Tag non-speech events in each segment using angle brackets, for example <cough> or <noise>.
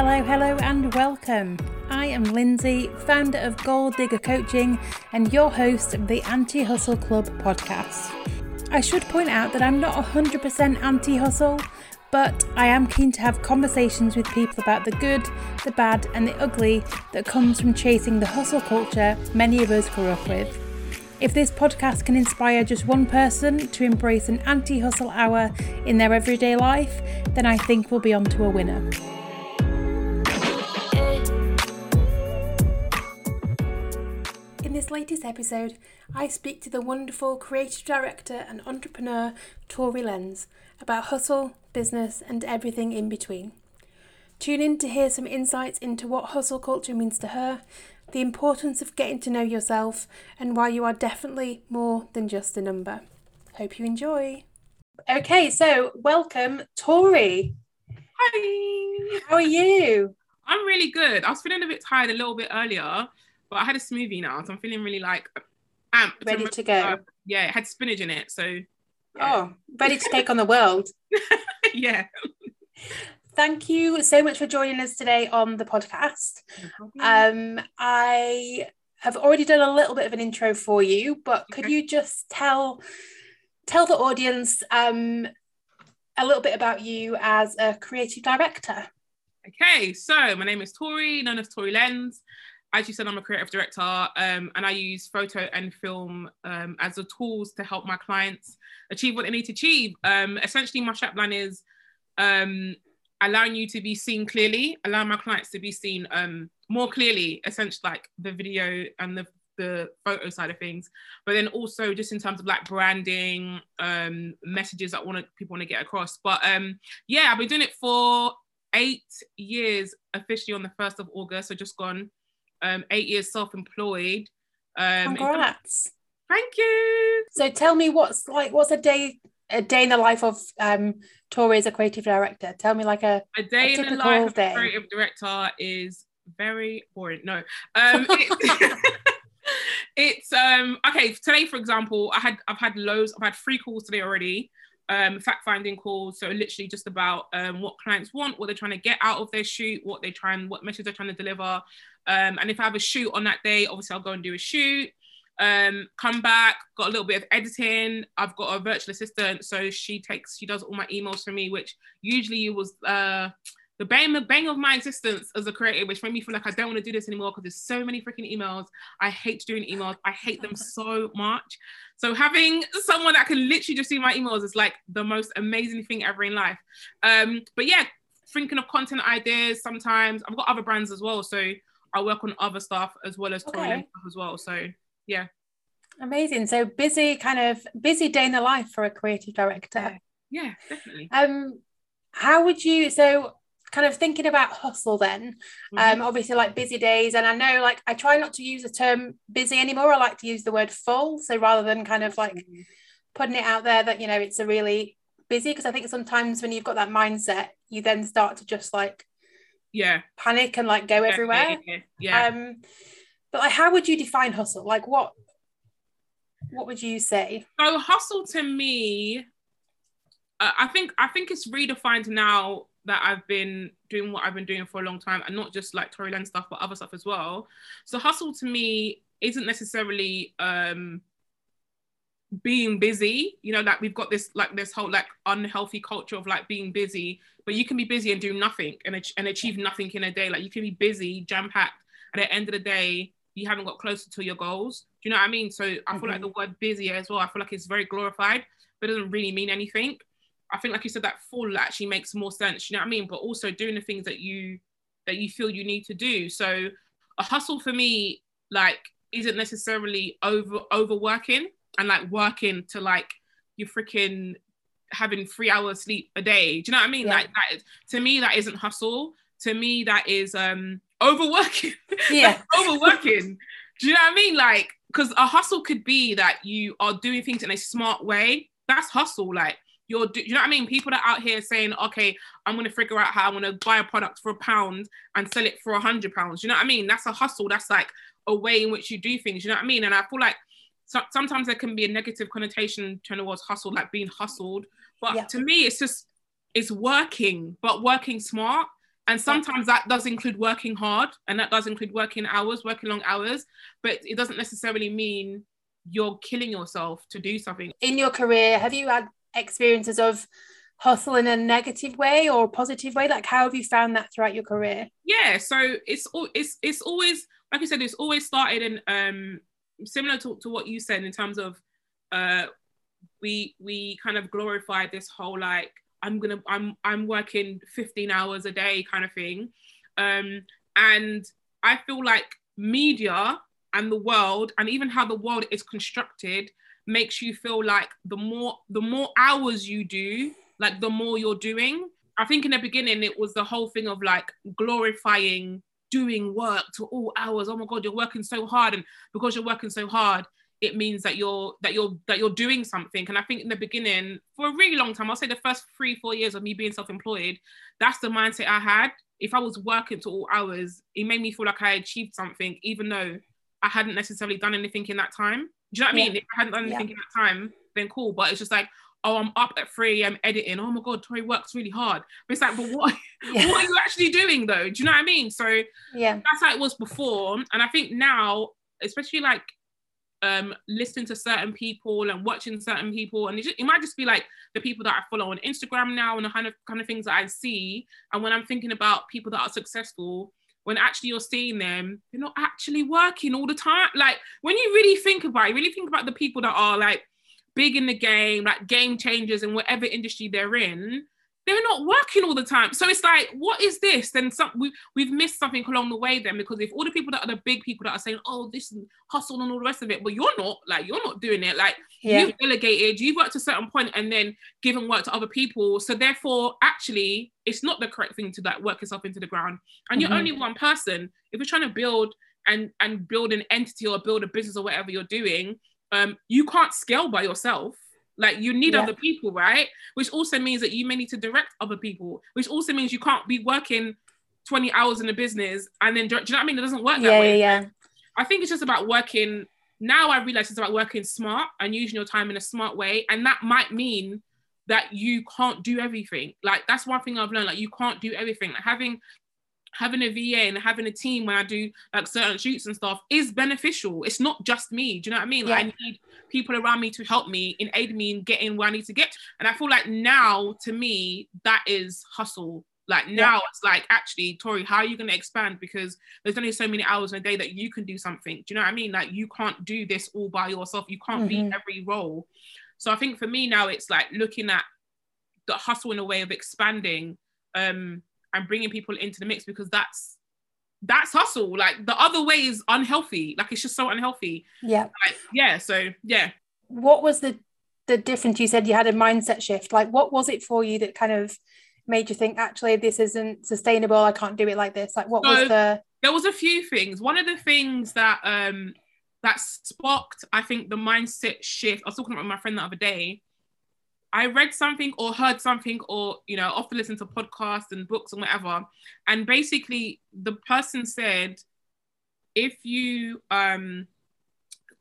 Hello, hello, and welcome. I am Lindsey, founder of Goal Digger Coaching and your host of the Anti Hustle Club podcast. I should point out that I'm not 100% anti hustle, but I am keen to have conversations with people about the good, the bad, and the ugly that comes from chasing the hustle culture many of us grew up with. If this podcast can inspire just one person to embrace an anti hustle hour in their everyday life, then I think we'll be on to a winner. Latest episode, I speak to the wonderful creative director and entrepreneur Tori Lens about hustle, business, and everything in between. Tune in to hear some insights into what hustle culture means to her the importance of getting to know yourself, and why you are definitely more than just a number. Hope you enjoy. Okay, so welcome, Tori. Hi. How are you? I'm really good. I was feeling a bit tired a little bit earlier, but I had a smoothie now, so I'm feeling really like amped. Ready to go. Uh, yeah, it had spinach in it, so. Yeah. Oh, ready to take on the world. <laughs> yeah thank you so much for joining us today on the podcast. um, I have already done a little bit of an intro for you, but could okay. you just tell tell the audience um, a little bit about you as a creative director? Okay, so my name is Tori, known as Tori Lens. As you said, I'm a creative director um, and I use photo and film um, as the tools to help my clients achieve what they need to achieve. Um, essentially, my strapline is um, allowing you to be seen clearly, allowing my clients to be seen um, more clearly, essentially like the video and the the photo side of things, but then also just in terms of like branding, um, messages that want people want to get across. But yeah, I've been doing it for eight years officially on the first of August, so just gone. Um, eight years self-employed. Um, Congrats! Thank you. So tell me, what's like, what's a day a day in the life of um, Tori as a creative director? Tell me like a a day a in the life day. of a creative director is very boring. No, um, it, <laughs> <laughs> it's um okay. Today, for example, I had I've had loads. I've had three calls today already. Um, fact finding calls. So literally just about um, what clients want, what they're trying to get out of their shoot, what they try and what message they're trying to deliver. Um, and if I have a shoot on that day, obviously I'll go and do a shoot um, come back, got a little bit of editing. I've got a virtual assistant, so she takes, she does all my emails for me, which usually was uh, the bane, the bane of my existence as a creator, which made me feel like I don't want to do this anymore because there's so many freaking emails. I hate doing emails. I hate them so much. So having someone that can literally just see my emails is like the most amazing thing ever in life. Um, but yeah, thinking of content ideas. Sometimes I've got other brands as well, so I work on other stuff as well as okay. stuff as well. So yeah amazing so busy kind of busy day in the life for a creative director yeah, yeah definitely um how would you so kind of thinking about hustle then mm-hmm. um obviously like busy days and i know like i try not to use the term busy anymore i like to use the word full so rather than kind of like mm-hmm. putting it out there that you know it's a really busy because i think sometimes when you've got that mindset you then start to just like yeah panic and like go everywhere yeah, yeah. um but like, how would you define hustle? Like, what what would you say? So hustle to me, uh, I think I think it's redefined now that I've been doing what I've been doing for a long time, and not just like Tori Lens stuff, but other stuff as well. So hustle to me isn't necessarily um being busy you know like we've got this like this whole like unhealthy culture of like being busy but you can be busy and do nothing and, and achieve nothing in a day like you can be busy jam packed and at the end of the day you haven't got closer to your goals. Do you know what I mean? So I mm-hmm. feel like mm-hmm. the word busy as well, I feel like it's very glorified, but it doesn't really mean anything. I think like you said, that full actually makes more sense. You know what I mean? But also doing the things that you that you feel you need to do. So a hustle for me, like, isn't necessarily over overworking and like working to like you're freaking having three hours sleep a day. Do you know what I mean? Yeah. Like that is, to me, that isn't hustle. To me, that is um overworking. <laughs> Yeah. overworking. Do you know what I mean? Like, because a hustle could be that you are doing things in a smart way. That's hustle. Like, you're, do, you know what I mean? People are out here saying, okay, I'm going to figure out how I'm to buy a product for a pound and sell it for a hundred pounds. You know what I mean? That's a hustle. That's like a way in which you do things. You know what I mean? And I feel like so, sometimes there can be a negative connotation towards hustle, like being hustled. But yeah. to me, it's just, it's working, but working smart And sometimes that does include working hard and that does include working hours, working long hours, but it doesn't necessarily mean you're killing yourself to do something. In your career, have you had experiences of hustle in a negative way or positive way? Like how have you found that throughout your career? Yeah, so it's all it's it's always like I said, it's always started in um similar to, to what you said in terms of uh we we kind of glorified this whole like I'm gonna I'm I'm working 15 hours a day kind of thing. Um, and I feel like media and the world and even how the world is constructed makes you feel like the more the more hours you do, like the more you're doing. I think in the beginning it was the whole thing of like glorifying doing work to all hours. Oh my god, you're working so hard, and because you're working so hard, it means that you're that you're that you're doing something and i think in the beginning for a really long time i'll say the first three four years of me being self-employed that's the mindset i had if i was working to all hours it made me feel like i achieved something even though i hadn't necessarily done anything in that time do you know what yeah. i mean if i hadn't done anything yeah. in that time then cool but it's just like oh, I'm up at 3 a.m. editing. Oh my God, Tori works really hard. But it's like, but what, <laughs> yeah. what are you actually doing though? Do you know what I mean? So yeah, that's how it was before. And I think now, especially like um listening to certain people and watching certain people and it, just, it, might just be like the people that I follow on Instagram now and the kind of kind of things that I see and when I'm thinking about people that are successful when actually you're seeing them they're not actually working all the time. Like when you really think about it really think about the people that are like big in the game like game changers in whatever industry they're in they're not working all the time. So it's like, what is this? Then some we we've missed something along the way then because if all the people that are the big people that are saying, oh, this is hustle and all the rest of it, but you're not like you're not doing it. Like yeah. you've delegated, you've worked to a certain point and then given work to other people. So therefore, actually, it's not the correct thing to like work yourself into the ground. And mm-hmm. you're only one person. If you're trying to build and and build an entity or build a business or whatever you're doing, um, you can't scale by yourself like you need yeah. other people, right? Which also means that you may need to direct other people, which also means you can't be working 20 hours in a business and then do you know what I mean? It doesn't work that yeah, way. Yeah, yeah. I think it's just about working. Now I realize it's about working smart and using your time in a smart way. And that might mean that you can't do everything. Like that's one thing I've learned. Like you can't do everything. Like having having a VA and having a team when I do like certain shoots and stuff is beneficial. It's not just me. Do you know what I mean? Yeah. Like I need people around me to help me and aid me in getting where I need to get. And I feel like now to me, that is hustle. Like now yeah. it's like actually, Tori, how are you gonna expand? Because there's only so many hours in a day that you can do something. Do you know what I mean? Like you can't do this all by yourself. You can't mm-hmm. be every role. So I think for me now it's like looking at the hustle in a way of expanding um and bringing people into the mix because that's that's hustle. Like the other way is unhealthy. Like it's just so unhealthy. Yeah. Like, yeah. So yeah. What was the the difference? You said you had a mindset shift. Like what was it for you that kind of made you think actually this isn't sustainable? I can't do it like this. Like what so, was the there was a few things. One of the things that um that sparked, I think, the mindset shift. I was talking about my friend the other day. I read something or heard something or you know often listen to podcasts and books and whatever. And basically the person said if you um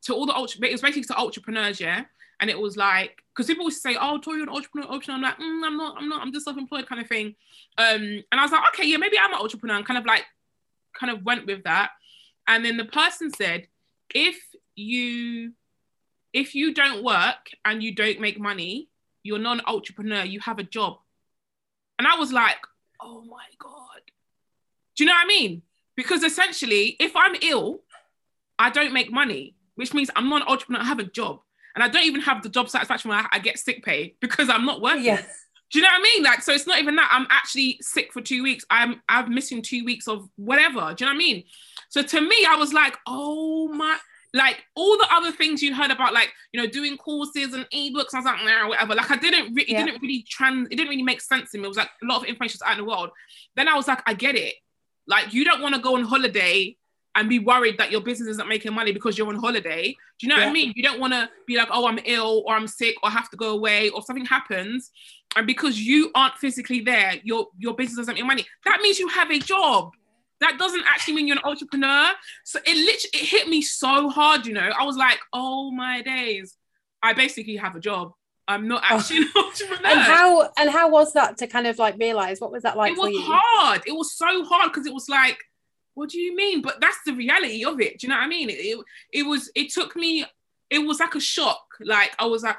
to all the ultra it was basically to entrepreneurs yeah? And it was like because people always say oh Tori you're an entrepreneur, I'm like mm, I'm not I'm not I'm just self-employed kind of thing. Um and I was like okay yeah maybe I'm an entrepreneur and kind of like kind of went with that. And then the person said if you if you don't work and you don't make money you're not an entrepreneur, you have a job. And I was like, oh my God. Do you know what I mean? Because essentially, if I'm ill, I don't make money, which means I'm not an entrepreneur, I have a job. And I don't even have the job satisfaction where I get sick pay because I'm not working. Yes. Do you know what I mean? Like, so it's not even that I'm actually sick for two weeks. I'm I'm missing two weeks of whatever. Do you know what I mean? So to me, I was like, oh my, like all the other things you heard about, like you know, doing courses and ebooks. I was like, nah, whatever. Like I didn't, re- yeah. it didn't really trans, it didn't really make sense to me. It was like a lot of information out in the world. Then I was like, I get it. Like you don't want to go on holiday and be worried that your business isn't making money because you're on holiday. Do you know yeah. what I mean? You don't want to be like, oh, I'm ill or I'm sick or have to go away or something happens. And because you aren't physically there, your your business doesn't make money. That means you have a job that doesn't actually mean you're an entrepreneur. So it literally it hit me so hard, you know. I was like, oh my days. I basically have a job. I'm not oh. actually <laughs> an entrepreneur. And how and how was that to kind of like realize? What was that like it was you? hard. It was so hard because it was like, what do you mean? But that's the reality of it. Do you know what I mean? It, it, it was. It took me. It was like a shock. Like I was like,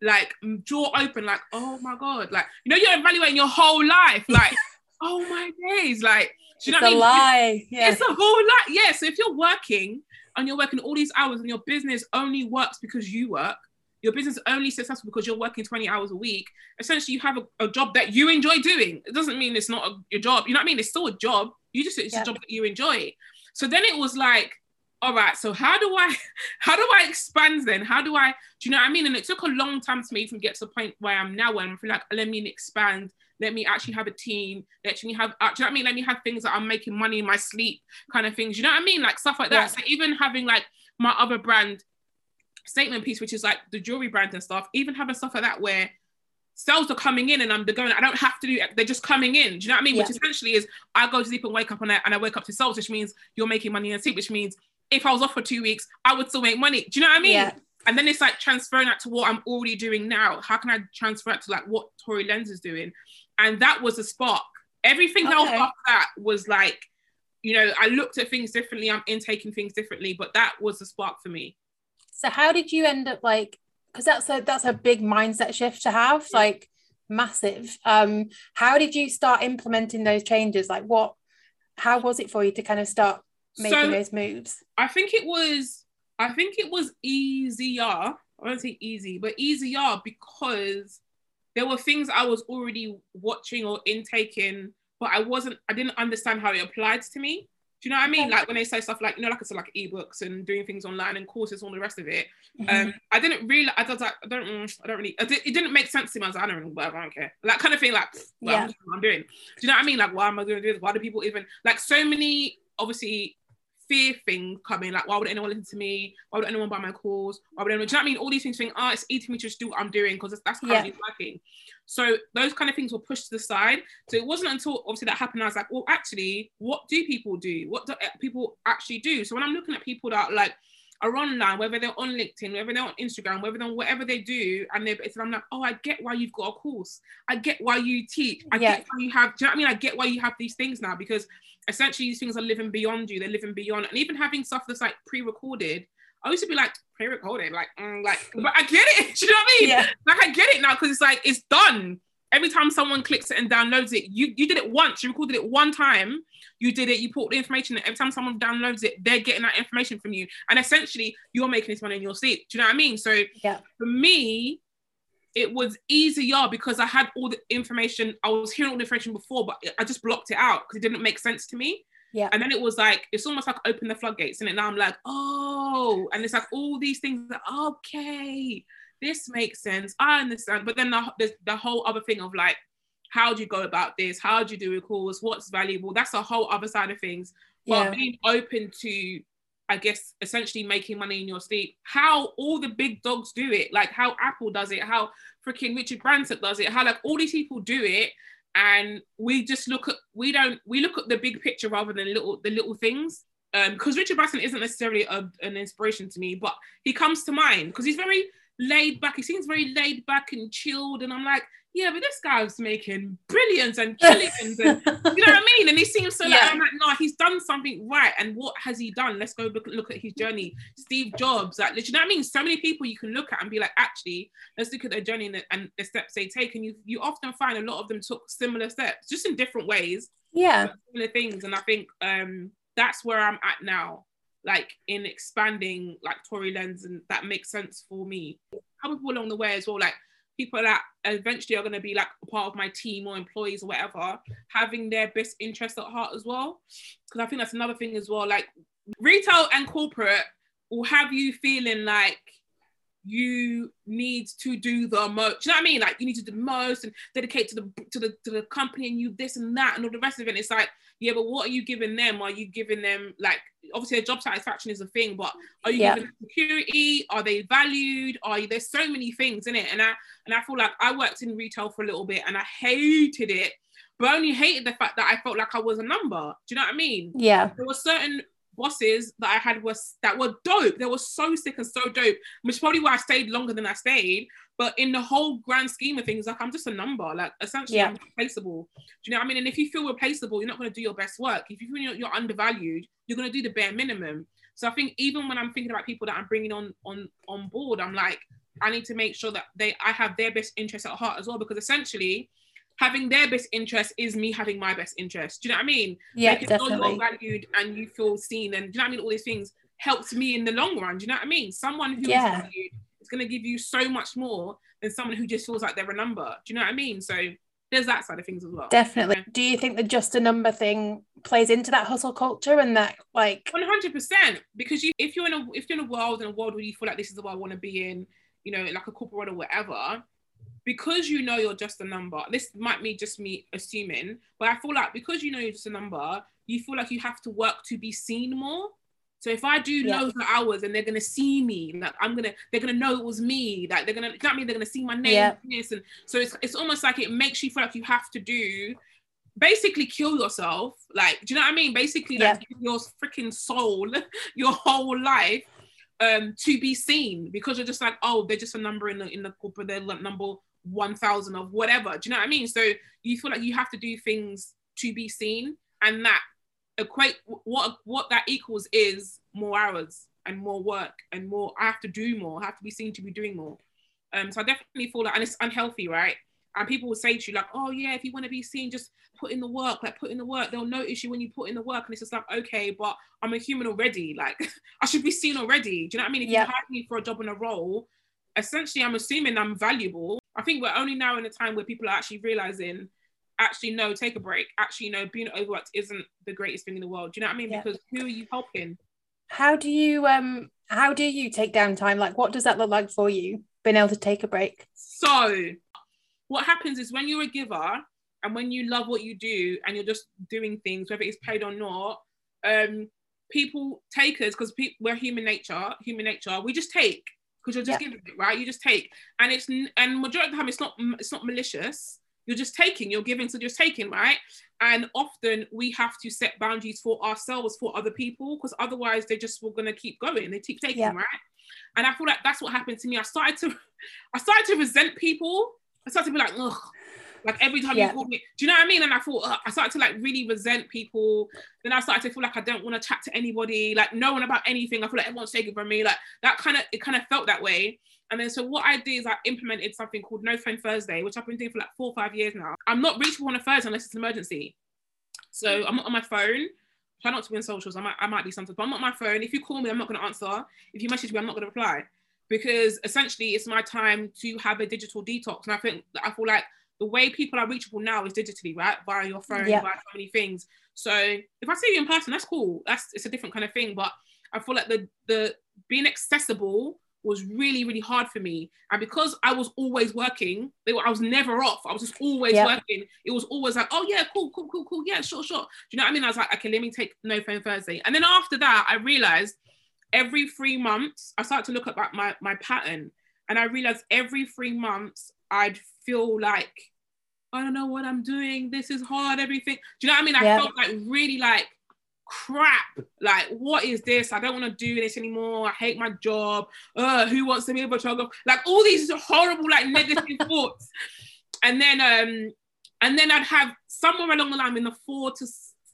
like mm, jaw open. Like oh my god. Like you know you're evaluating your whole life. Like <laughs> oh my days. Like do you know it's what a I mean? lie. Yeah. It's a whole lot. Yeah. So if you're working and you're working all these hours and your business only works because you work, your business only successful because you're working 20 hours a week, essentially you have a, a job that you enjoy doing. It doesn't mean it's not a, your job. You know what I mean? It's still a job. You just it's a job that you enjoy. So then it was like, all right, so how do I <laughs> how do I expand then? How do I do you know what I mean? And it took a long time for me to even get to the point where I am now where I'm like, let me expand, let me actually have a team, let me have uh, do you know what I mean? Let me have things that I'm making money in my sleep, kind of things. You know what I mean? Like stuff like that. Yeah. So even having like my other brand statement piece, which is like the jewelry brand and stuff, even having stuff like that where sales are coming in and I'm going, I don't have to do they're just coming in. Do you know what I mean? Which essentially is I go to sleep and wake up and I, and I wake up to sales, which means you're making money in sleep, which means if I was off for two weeks, I would still make money. Do you know what I mean? Yeah. And then it's like transferring that to what I'm already doing now. How can I transfer it to like what Tori Lens is doing? And that was a spark. Everything else after that was like, you know, I looked at things differently. I'm intaking things differently, but that was the spark for me. So how did you end up like because that's a that's a big mindset shift to have, like massive. Um, how did you start implementing those changes? Like what how was it for you to kind of start making So those moves? I think it was, I think it was easier. I won't say easy, but easier because there were things I was already watching or intaking, but I wasn't, I didn't understand how it applied to me. Do you know what I mean? Like when they say stuff like, you know, like I said, like ebooks and doing things online and courses, all the rest of it. Mhm. Um, I didn't really, I like, I don't, mm, I don't really, I did, it didn't make sense to me. I was like, I don't know, whatever, I don't care. Like kind of thing, like, well, Yeah. I'm, just what I'm doing. Do you know what I mean? Like, why am I going to do this? Why do people even, like, so many, obviously, fear thing coming, like, why would anyone listen to me? Why would anyone buy my course? Why would anyone, do you know what I mean? All these things think, oh, it's easy for me to just do what I'm doing because that's, that's Yeah. working. So those kind of things were pushed to the side. So it wasn't until obviously that happened, I was like, well, actually, what do people do? What do uh, people actually do? So when I'm looking at people that like are online, whether they're on LinkedIn, whether they're on Instagram, whether they're on whatever they do, and they're, it's, I'm like, oh, I get why you've got a course. I get why you teach. I Yeah. get why you have. Do you know what I mean? I get why you have these things now because essentially these things are living beyond you. They're living beyond, and even having stuff that's like pre-recorded. I used to be like pre-recorded, like, mm, like, but I get it. <laughs> Do you know what I mean? Yeah. Like I get it now because it's like it's done. Every time someone clicks it and downloads it, you you did it once. You recorded it one time. You did it. You put the information. in. Every time someone downloads it, they're getting that information from you, and essentially you're making this money in your sleep. Do you know what I mean? So Yeah. for me, it was easier because I had all the information. I was hearing all the information before, but I just blocked it out because it didn't make sense to me. Yeah. And then it was like it's almost like open the floodgates, and now I'm like, oh, and it's like all these things that okay, this makes sense. I understand. But then the, there's the whole other thing of like, how do you go about this? How do you do a course? What's valuable? That's a whole other side of things. But Yeah. being open to, I guess, essentially making money in your sleep, how all the big dogs do it, like how Apple does it, how freaking Richard Branson does it, how like all these people do it. And we just look at we don't we look at the big picture rather than little the little things. Um, because Richard Branson isn't necessarily a, an inspiration to me, but he comes to mind because he's very laid back. He seems very laid back and chilled, and I'm like, yeah, but this guy's making billions and trillions, and <laughs> you know what I mean? And he seems so like, I'm like, no, he's done something right. And what has he done? Let's go look, look at his journey. Steve Jobs, like, you know what I mean? So many people you can look at and be like, actually, let's look at their journey and the, and the steps they take. And you you often find a lot of them took similar steps, just in different ways yeah. similar things and i think um that's where i'm at now like in expanding like Tori Lens and that makes sense for me how people along the way as well like people that eventually are going to be like part of my team or employees or whatever having their best interest at heart as well because i think that's another thing as well like retail and corporate will have you feeling like you need to do the most. Do you know what I mean? Like you need to do the most and dedicate to the to the to the company and you this and that and all the rest of it. It's like, yeah, but what are you giving them? Are you giving them like obviously a job satisfaction is a thing, but are you Yeah. giving them security? Are they valued? Are you there's so many things in it? And I and I feel like I worked in retail for a little bit and I hated it, but I only hated the fact that I felt like I was a number. Do you know what I mean? Yeah. there were certain bosses that I had was that were dope. They were so sick and so dope, which is probably why I stayed longer than I stayed. But in the whole grand scheme of things, like I'm just a number. Like essentially, yeah. I'm replaceable. Do you know what I mean? And if you feel replaceable, you're not going to do your best work. If you feel you're, you're undervalued, you're going to do the bare minimum. So I think even when I'm thinking about people that I'm bringing on on on board, I'm like, I need to make sure that they I have their best interest at heart as well, because essentially having their best interest is me having my best interest. Do you know what I mean? Yeah, like, definitely. You're valued and you feel seen, and do you know what I mean? All these things helps me in the long run. Do you know what I mean? Someone who yeah. is valued is going to give you so much more than someone who just feels like they're a number. Do you know what I mean? So there's that side of things as well. Definitely. Do you think the just a number thing plays into that hustle culture and that like 100% because you if you're in a if you're in a world in a world where you feel like this is the world I want to be in, you know, like a corporate or whatever, because you know you're just a number, this might be just me assuming, but I feel like because you know you're just a number, you feel like you have to work to be seen more. So if I do yeah. loads of hours and they're gonna see me, like I'm gonna, they're gonna know it was me. Like they're gonna, know mean? They're gonna see my name. Yeah. This and so it's it's almost like it makes you feel like you have to do, basically kill yourself. Like, do you know what I mean? Basically, yeah. like your freaking soul, <laughs> your whole life, um, to be seen because you're just like, oh, they're just a number in the in the corporate, they're like number 1000 of whatever. Do you know what I mean? So you feel like you have to do things to be seen, and that equate what what that equals is more hours and more work and more. I have to do more. I have to be seen to be doing more. Um, so I definitely feel like, and it's unhealthy, right? And people will say to you like, "Oh yeah, if you want to be seen, just put in the work. Like put in the work. They'll notice you when you put in the work." And it's just like, okay, but I'm a human already. <laughs> Like I should be seen already. Do you know what I mean? If yeah. you hire me for a job in a role, essentially, I'm assuming I'm valuable I think we're only now in a time where people are actually realizing, actually, no, take a break. Actually, no, being overworked isn't the greatest thing in the world. Do you know what I mean? Yeah. Because who are you helping? How do you um how do you take downtime? Like what does that look like for you? Being able to take a break? So what happens is when you're a giver and when you love what you do and you're just doing things, whether it's paid or not, um, people takers, because pe- we're human nature, human nature, we just take because you're just giving it, right? You just take, and it's and majority of the time it's not it's not malicious. You're just taking, you're giving, so you're just taking, right? And often we have to set boundaries for ourselves, for other people, because otherwise they just were gonna keep going. They keep taking, right? And I feel like that's what happened to me. I started to, <laughs> I started to resent people. I started to be like, ugh, like every time yeah. you called me, do you know what I mean? And I thought uh, I started to like really resent people. Then I started to feel like I don't want to chat to anybody, like no one about anything. I feel like everyone's taking from me. Like that kind of it kind of felt that way. And then so what I did is I implemented something called No Phone Thursday, which I've been doing for like four or five years now. I'm not reachable on a Thursday unless it's an emergency. So I'm not on my phone. Try not to be on socials. I might I might be sometimes, but I'm not on my phone. If you call me, I'm not going to answer. If you message me, I'm not going to reply because essentially it's my time to have a digital detox. And I think I feel like the way people are reachable now is digitally, right? Via your phone, yep. via so many things. So if I see you in person, that's cool. That's it's a different kind of thing. But I feel like the the being accessible was really really hard for me and because i was always working they were, i was never off i was just always yep. working it was always like oh yeah cool cool cool cool yeah sure sure do you know what i mean i was like okay let me take no phone thursday and then after that i realized every three months i started to look at my my pattern and i realized every three months i'd feel like I don't know what I'm doing. This is hard. Everything. Do you know what I mean? I yeah. felt like really like crap. Like, what is this? I don't want to do this anymore. I hate my job. Uh, who wants to be a photographer? Like all these horrible, like negative <laughs> thoughts. And then um, and then I'd have somewhere along the line in the four to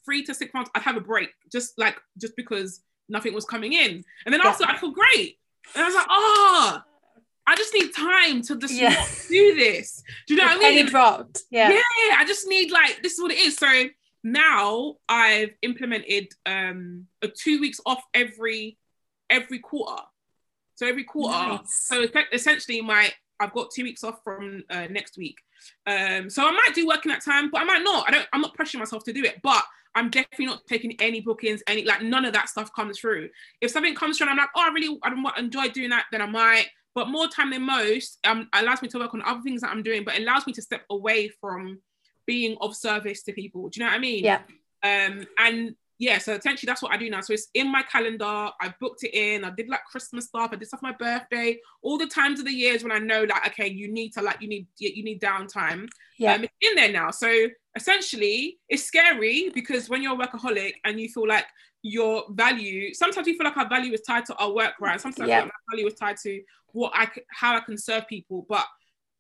three to six months, I'd have a break, just like just because nothing was coming in. And then after I'd feel great. And I was like, oh, I just need time to just yeah. do this. Do you know the what I mean? dropped. Yeah. Yeah. I just need like this is what it is. So now I've implemented um a two weeks off every every quarter. So every quarter. Nice. So essentially my I've got two weeks off from uh, next week. Um, so I might do working that time, but I might not. I don't. I'm not pressuring myself to do it, but I'm definitely not taking any bookings. Any like none of that stuff comes through. If something comes through, and I'm like, oh, I really, I enjoy doing that. Then I might. But more time than most, um, allows me to work on other things that I'm doing, but allows me to step away from being of service to people. Do you know what I mean? Yeah. Um, and yeah, so essentially that's what I do now. So it's in my calendar. I booked it in. I did like Christmas stuff. I did stuff for my birthday. All the times of the years when I know like, okay, you need to like, you need you need downtime. Yeah, um, it's in there now. So essentially, it's scary because when you're a workaholic and you feel like your value. Sometimes we feel like our value is tied to our work, right? Sometimes yeah. like my value is tied to what I how I can serve people. But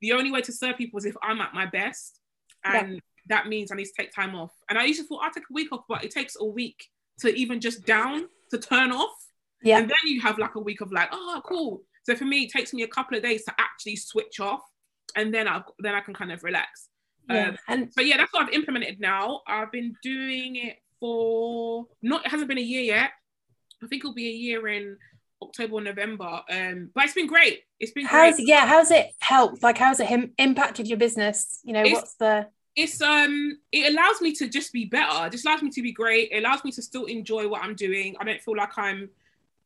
the only way to serve people is if I'm at my best, and yeah. that means I need to take time off. And I used to thought I'll take a week off, but it takes a week to even just down to turn off. Yeah. And then you have like a week of like, oh, cool. So for me, it takes me a couple of days to actually switch off, and then I then I can kind of relax. Yeah. Um, and but yeah, that's what I've implemented now. I've been doing it for not it hasn't been a year yet. I think it'll be a year in October or November. Um, but it's been great. It's been how's great. yeah, how's it helped? Like how's it Im- impacted your business? You know, it's, what's the it's um it allows me to just be better. It just allows me to be great. It allows me to still enjoy what I'm doing. I don't feel like I'm,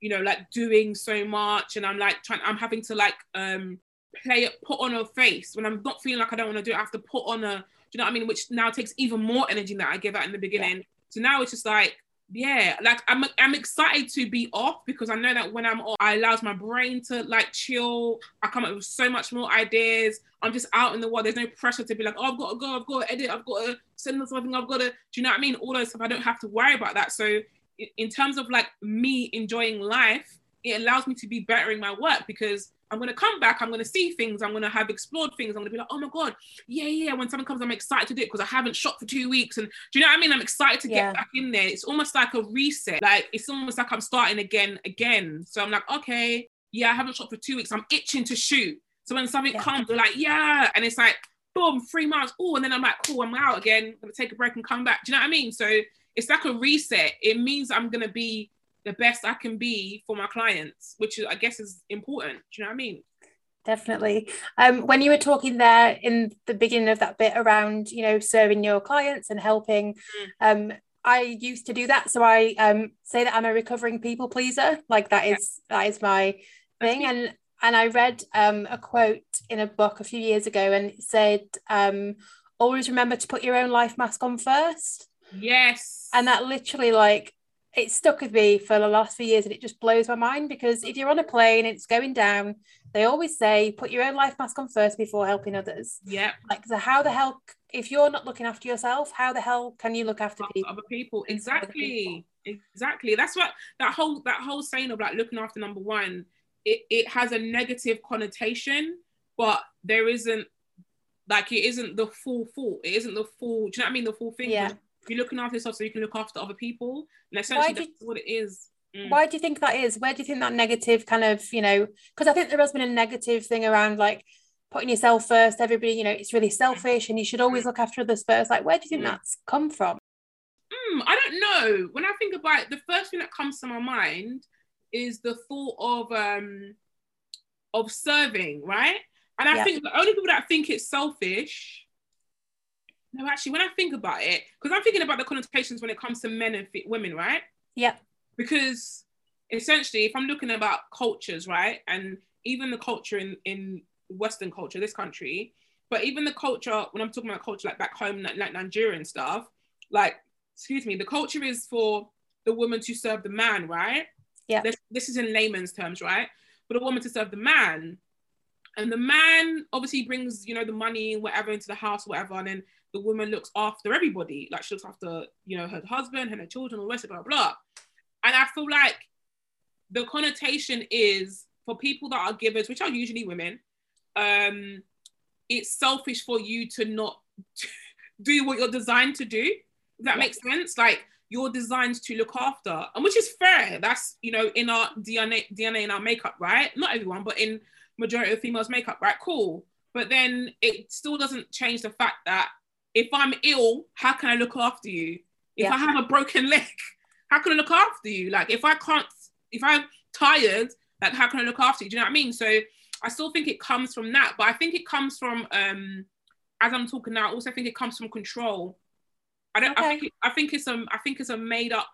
you know, like doing so much and I'm like trying I'm having to like um play it, put on a face when I'm not feeling like I don't want to do it. I have to put on a, do you know what I mean? Which now takes even more energy than I gave out in the beginning. Yeah. So now it's just like, yeah, like I'm I'm excited to be off because I know that when I'm off, I allows my brain to like chill. I come up with so much more ideas. I'm just out in the world. There's no pressure to be like, oh, I've got to go, I've got to edit, I've got to send something, I've got to. Do you know what I mean? All those stuff. I don't have to worry about that. So in terms of like me enjoying life, it allows me to be bettering my work because I'm gonna come back. I'm gonna see things. I'm gonna have explored things. I'm gonna be like, oh my god, yeah, yeah. When someone comes, I'm excited to do it because I haven't shot for two weeks. And do you know what I mean? I'm excited to yeah. get back in there. It's almost like a reset. Like it's almost like I'm starting again, again. So I'm like, okay, yeah, I haven't shot for two weeks. I'm itching to shoot. So when something yeah. comes, we're like, yeah, and it's like, boom, three months. Oh, and then I'm like, cool, I'm out again. I'm gonna take a break and come back. Do you know what I mean? So it's like a reset. It means I'm gonna be the best I can be for my clients, which I guess is important. Do you know what I mean? Definitely. Um, when you were talking there in the beginning of that bit around, you know, serving your clients and helping, mm. um, I used to do that. So I um, say that I'm a recovering people pleaser. Like that is yeah. that is my thing. And and I read um, a quote in a book a few years ago, and it said, um, "Always remember to put your own life mask on first. Yes. And that literally like it stuck with me for the last few years and it just blows my mind because if you're on a plane and it's going down they always say put your own life mask on first before helping others. Yeah. Like so how the hell if you're not looking after yourself how the hell can you look after people? other people. exactly. people? exactly. That's what that whole that whole saying of like looking after number one it, it has a negative connotation but there isn't like it isn't the full fault it isn't the full do you know what i mean? The full thing yeah you're looking after yourself so you can look after other people. And essentially, that's what it is. Mm. Why do you think that is? Where do you think that negative kind of, you know, because I think there has been a negative thing around like putting yourself first. Everybody, you know, it's really selfish and you should always look after others first. Like, where do you think mm. that's come from? Mm, I don't know. When I think about it, the first thing that comes to my mind is the thought of um of serving, right? And I yeah. think the only people that think it's selfish no, actually, when I think about it, because I'm thinking about the connotations when it comes to men and women, right? Yeah. Because essentially, if I'm looking about cultures, right, and even the culture in in Western culture, this country, but even the culture when I'm talking about culture like back home, like, like Nigerian stuff, like excuse me, the culture is for the woman to serve the man, right? Yeah. This, this is in layman's terms, right? But a woman to serve the man, and the man obviously brings you know the money whatever into the house, whatever, and then the woman looks after everybody. Like she looks after, you know, her husband and her children, all the rest of blah, blah. And I feel like the connotation is for people that are givers, which are usually women, um, it's selfish for you to not <laughs> do what you're designed to do. Does that yeah. make sense? Like you're designed to look after, and which is fair. That's you know in our DNA, DNA in our makeup, right? Not everyone, but in majority of females' makeup, right? Cool. But then it still doesn't change the fact that if I'm ill, how can I look after you? If yeah. I have a broken leg, how can I look after you? Like if I can't, if I'm tired, like how can I look after you? Do you know what I mean? So I still think it comes from that, but I think it comes from um as I'm talking now, I also think it comes from control. I don't okay. I think it, I think it's a I think it's a made up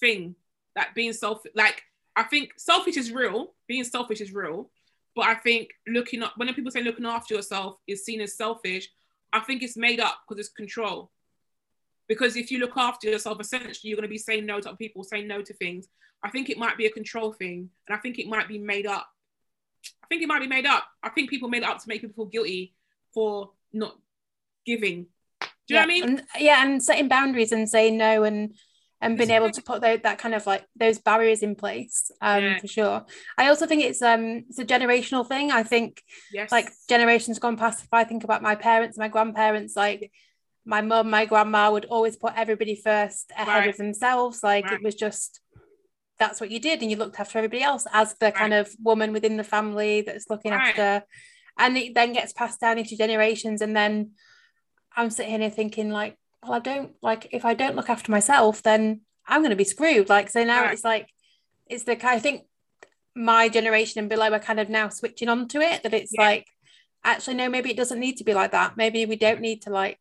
thing that being self like I think selfish is real, being selfish is real, but I think looking up when people say looking after yourself is seen as selfish, I think it's made up because it's control. Because if you look after yourself, essentially you're going to be saying no to other people, saying no to things. I think it might be a control thing, and I think it might be made up. I think it might be made up. I think people made it up to make people feel guilty for not giving. Do you yeah. know what I mean? And, yeah, and setting boundaries and saying no and and being able to put those, that kind of like those barriers in place um Yeah. for sure i also think it's um it's a generational thing i think yes like generations gone past if i think about my parents my grandparents like my mum my grandma would always put everybody first ahead Right. of themselves like Right. it was just that's what you did and you looked after everybody else as the kind of woman within the family that's looking Right. after and it then gets passed down into generations and then i'm sitting here thinking like well i don't like if i don't look after myself then i'm going to be screwed like so now Right. it's like it's the i think my generation and below are kind of now switching on to it that it's Yeah. like actually no maybe it doesn't need to be like that maybe we don't need to like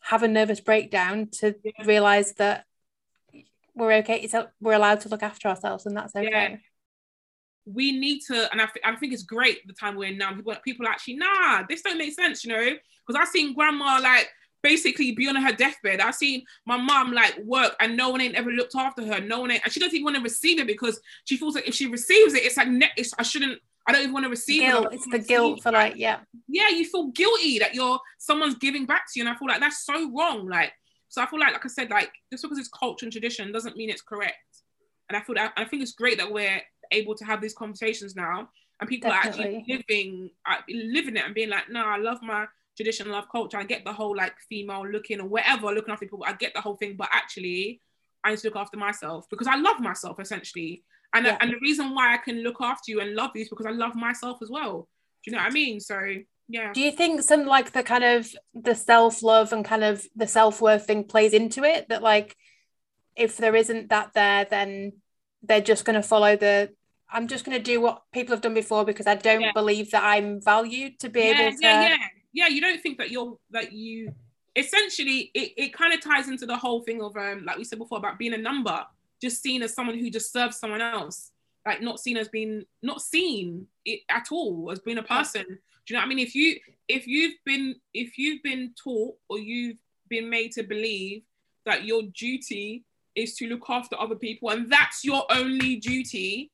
have a nervous breakdown to Yeah. realize that we're okay it's we're allowed to look after ourselves and that's okay Yeah. we need to, and I, th- I think it's great the time we're in now. People, people actually, nah, this don't make sense, you know? Because I've seen grandma like basically be on her deathbed. I've seen my mom like work and no one ain't ever looked after her. No one ain't, and she doesn't even want to receive it because she feels like if she receives it, it's like, ne- it's, I shouldn't, I don't even want to receive it. Guilt don't it's the guilt for like yeah yeah, you feel guilty that you're someone's giving back to you, and I feel like that's so wrong. Like, so I feel like, like I said, like just because it's culture and tradition doesn't mean it's correct. And I feel that I think it's great that we're able to have these conversations now, and people are actually Definitely. living, uh, living it, and being like, no, I love my tradition, I love culture. I get the whole like female looking or whatever, looking after people. I get the whole thing, but actually, I need to look after myself because I love myself essentially. And, Yeah. and the reason why I can look after you and love you is because I love myself as well. Do you know what I mean? So yeah. do you think some like the kind of the self-love and kind of the self-worth thing plays into it that like if there isn't that there then they're just going to follow the i'm just going to do what people have done before because i don't Yeah. believe that i'm valued to be yeah, able to yeah, yeah, yeah. You don't think that you're that you essentially it, it kind of ties into the whole thing of um like we said before about being a number, just seen as someone who just serves someone else, like not seen as being not seen it, at all as being a person. Do you know what I mean? If you if you've been if you've been taught or you've been made to believe that your duty is to look after other people and that's your only duty,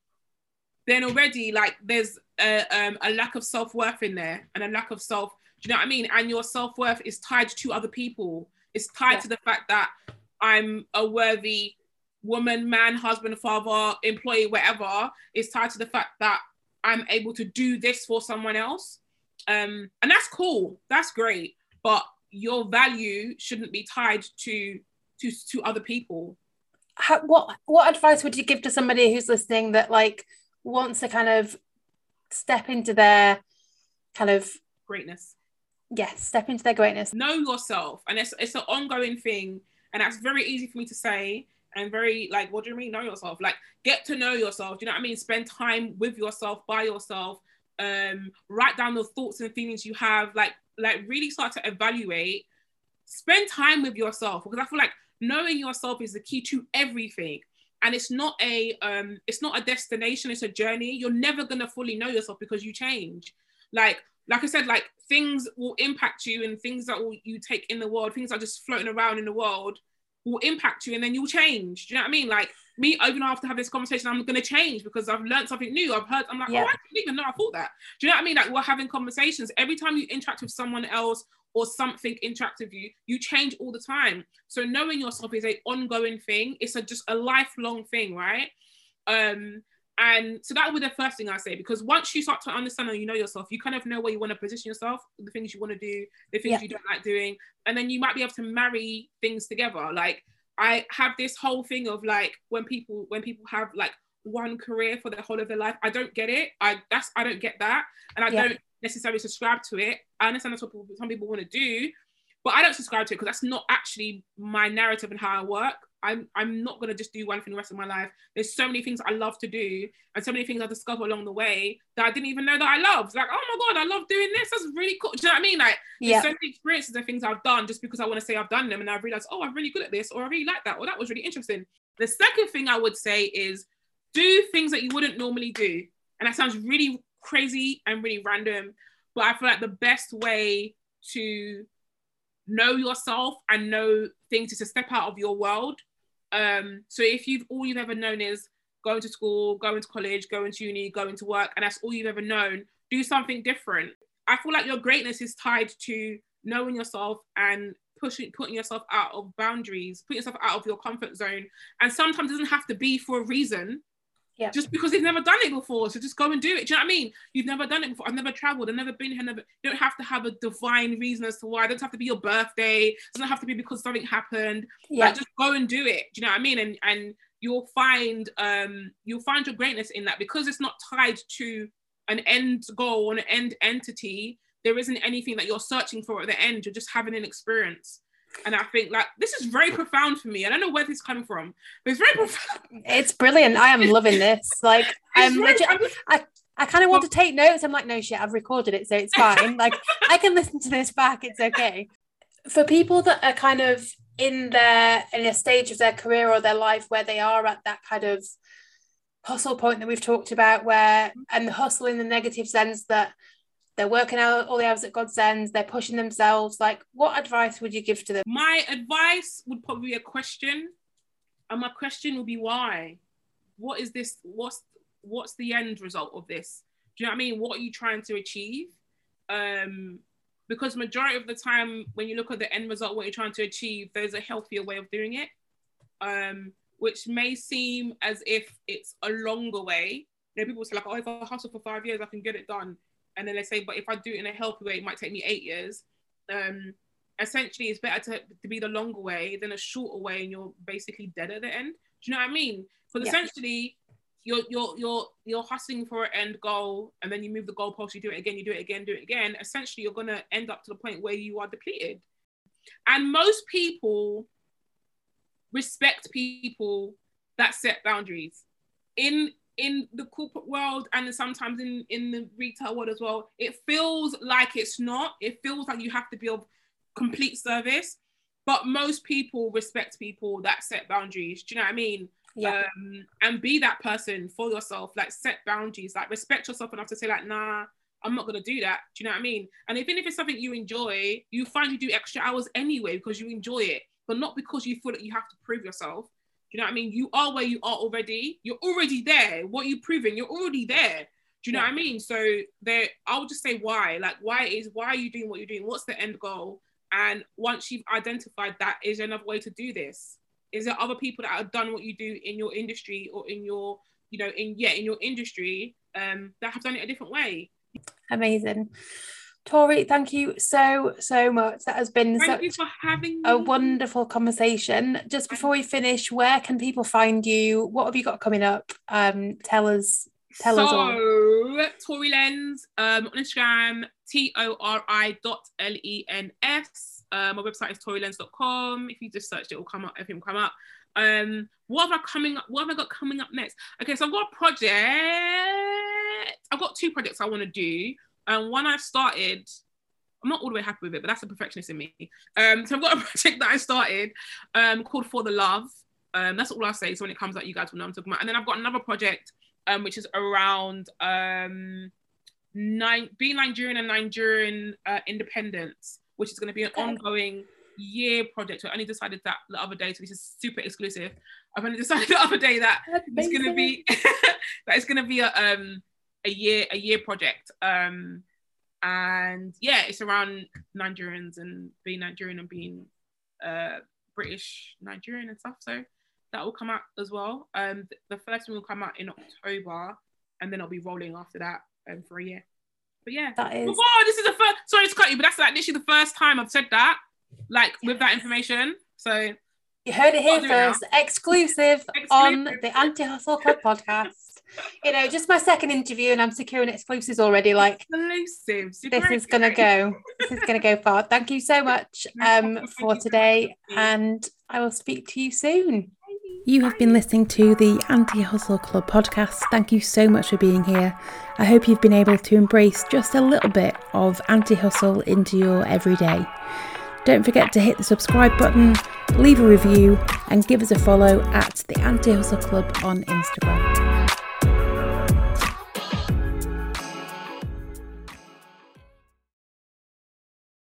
then already like there's a, um, a lack of self-worth in there and a lack of self do you know what i mean? And your self-worth is tied to other people. It's tied Yeah. to the fact that i'm a worthy woman man husband father employee whatever. It's tied to the fact that i'm able to do this for someone else. Um and that's cool. That's great. But your value shouldn't be tied to to to other people. How, what what advice would you give to somebody who's listening that like wants to kind of step into their kind of greatness yes step into their greatness. Know yourself. And it's it's an ongoing thing. And that's very easy for me to say and very like what do you mean know yourself? Like get to know yourself. Do you know what i mean? Spend time with yourself by yourself. Um write down the thoughts and feelings you have. Like like really start to evaluate. Spend time with yourself. Because i feel like knowing yourself is the key to everything. And it's not a um it's not a destination. It's a journey. You're never going to fully know yourself because you change. Like like i said like things will impact you and things that will you take in the world things that are just floating around in the world will impact you and then you'll change. Do you know what i mean? Like me even after have this conversation i'm going to change because i've learned something new. I've heard i'm like Yeah. oh i didn't even know i thought that. Do you know what i mean? Like we're having conversations. Every time you interact with someone else or something interact with you you change all the time. So knowing yourself is a ongoing thing. It's a just a lifelong thing right? Um and so that would be the first thing I say because once you start to understand and you know yourself, you kind of know where you want to position yourself, the things you want to do, the things Yeah. you don't like doing, and then you might be able to marry things together. Like I have this whole thing of like when people when people have like one career for the whole of their life, I don't get it. I that's I don't get that, and I Yeah. don't necessarily subscribe to it. I understand that's what people, some people want to do, but I don't subscribe to it because that's not actually my narrative and how I work. I'm I'm not gonna just do one thing the rest of my life. There's so many things I love to do, and so many things I discover along the way that I didn't even know that I loved. Like, oh my god, I love doing this. That's really cool. Do you know what I mean? Like, there's yeah so many experiences and things I've done just because I want to say I've done them, and I've realized, oh, I'm really good at this, or I really like that, or that was really interesting. The second thing I would say is do things that you wouldn't normally do, and that sounds really crazy and really random, but I feel like the best way to know yourself and know things is to step out of your world. Um, so if you've all you've ever known is going to school, going to college, going to uni, going to work, and that's all you've ever known, do something different. I feel like your greatness is tied to knowing yourself and pushing putting yourself out of boundaries, putting yourself out of your comfort zone. And sometimes it doesn't have to be for a reason. Yeah. Just because they've never done it before. So just go and do it. Do you know what I mean? You've never done it before. I've never traveled. I've never been here. Never, you don't have to have a divine reason as to why. It doesn't have to be your birthday. It doesn't have to be because something happened. Yeah. Like, just go and do it. Do you know what I mean? And and you'll find um you'll find your greatness in that because it's not tied to an end goal or an end entity. There isn't anything that you're searching for at the end. You're just having an experience. And I think like this is very profound for me. I don't know where this is coming from, but it's very profound. It's brilliant. I am loving this. Like <laughs> I'm legit. I'm I, I kind of want to take notes. I'm like, no shit, I've recorded it, so it's fine. like I can listen to this back. It's okay. For people that are kind of in their in a stage of their career or their life where they are at that kind of hustle point that we've talked about, where and the hustle in the negative sense that they're working out all the hours that God sends, they're pushing themselves. Like, what advice would you give to them? My advice would probably be a question, and my question would be why? What is this? What's what's the end result of this? Do you know what I mean? What are you trying to achieve? Um, because majority of the time, when you look at the end result, what you're trying to achieve, there's a healthier way of doing it, um, which may seem as if it's a longer way. You know, people say like, "Oh, if I hustle for five years, I can get it done," and then they say, "But if I do it in a healthy way, it might take me eight years." Um, essentially it's better to, to be the longer way than a shorter way and you're basically dead at the end. Do you know what i mean? Because Yeah. essentially you're you're you're you're hustling for an end goal and then you move the goalpost you do it again you do it again do it again. Essentially you're going to end up to the point where you are depleted. And most people respect people that set boundaries. In in the corporate world and sometimes in in the retail world as well it feels like it's not. It feels like you have to be of complete service. But most people respect people that set boundaries. Do you know what i mean? Yeah. um and be that person for yourself like set boundaries like respect yourself enough to say like nah i'm not gonna do that. Do you know what i mean? And even if it's something you enjoy you find you do extra hours anyway because you enjoy it but not because you feel that you have to prove yourself you know what i mean? You are where you are already. You're already there. What are you proving you're already there. Do you know Yeah. what i mean? So there i would just say why. Like why is why are you doing what you're doing? What's the end goal? And once you've identified that is there another way to do this is there other people that have done what you do in your industry or in your you know in yeah in your industry um that have done it a different way? Amazing. Tori, thank you so, so much. That has been thank such you for having me a wonderful conversation. Just before we finish, where can people find you? What have you got coming up? Um, tell us, tell so, us all. Tori Lens um, on Instagram, T O R I dot L E N S. Um, my website is torilens.com. If you just search it, will come up. Everything will come up. Um, what have I coming up? What have I got coming up next? Okay, so I've got a project. I've got two projects I want to do. And when I started. I'm not all the way happy with it, but that's a perfectionist in me. Um, so I've got a <laughs> project that I started um, called For the Love. Um, that's all I'll say. So when it comes out, you guys will know what I'm talking about. And then I've got another project um, which is around um, nine, being Nigerian and Nigerian uh, independence, which is going to be an ongoing year project. So I only decided that the other day, so this is super exclusive. I've only <laughs> decided the other day that it's going to be <laughs> that it's going to be a um a year a year project. Um, and yeah, it's around Nigerians and being Nigerian and being uh British Nigerian and stuff. So that will come out as well. Um, th- the first one will come out in October, and then I'll be rolling after that um, for a year. But yeah, That is oh this is the first. Sorry to cut you, but that's like literally the first time I've said that, like with that information. So You heard it here I'll do it now. first, exclusive, on the Anti Hustle Club podcast. You know, just my second interview, and I'm securing exclusives already. Like exclusives. You're this is gonna go. This is gonna go far. Thank you so much <laughs> um for today, and I will speak to you soon. You have been listening to the Anti Hustle Club podcast. Thank you so much for being here. I hope you've been able to embrace just a little bit of anti hustle into your everyday. Don't forget to hit the subscribe button, leave a review, and give us a follow at the Anti Hustle Club on Instagram.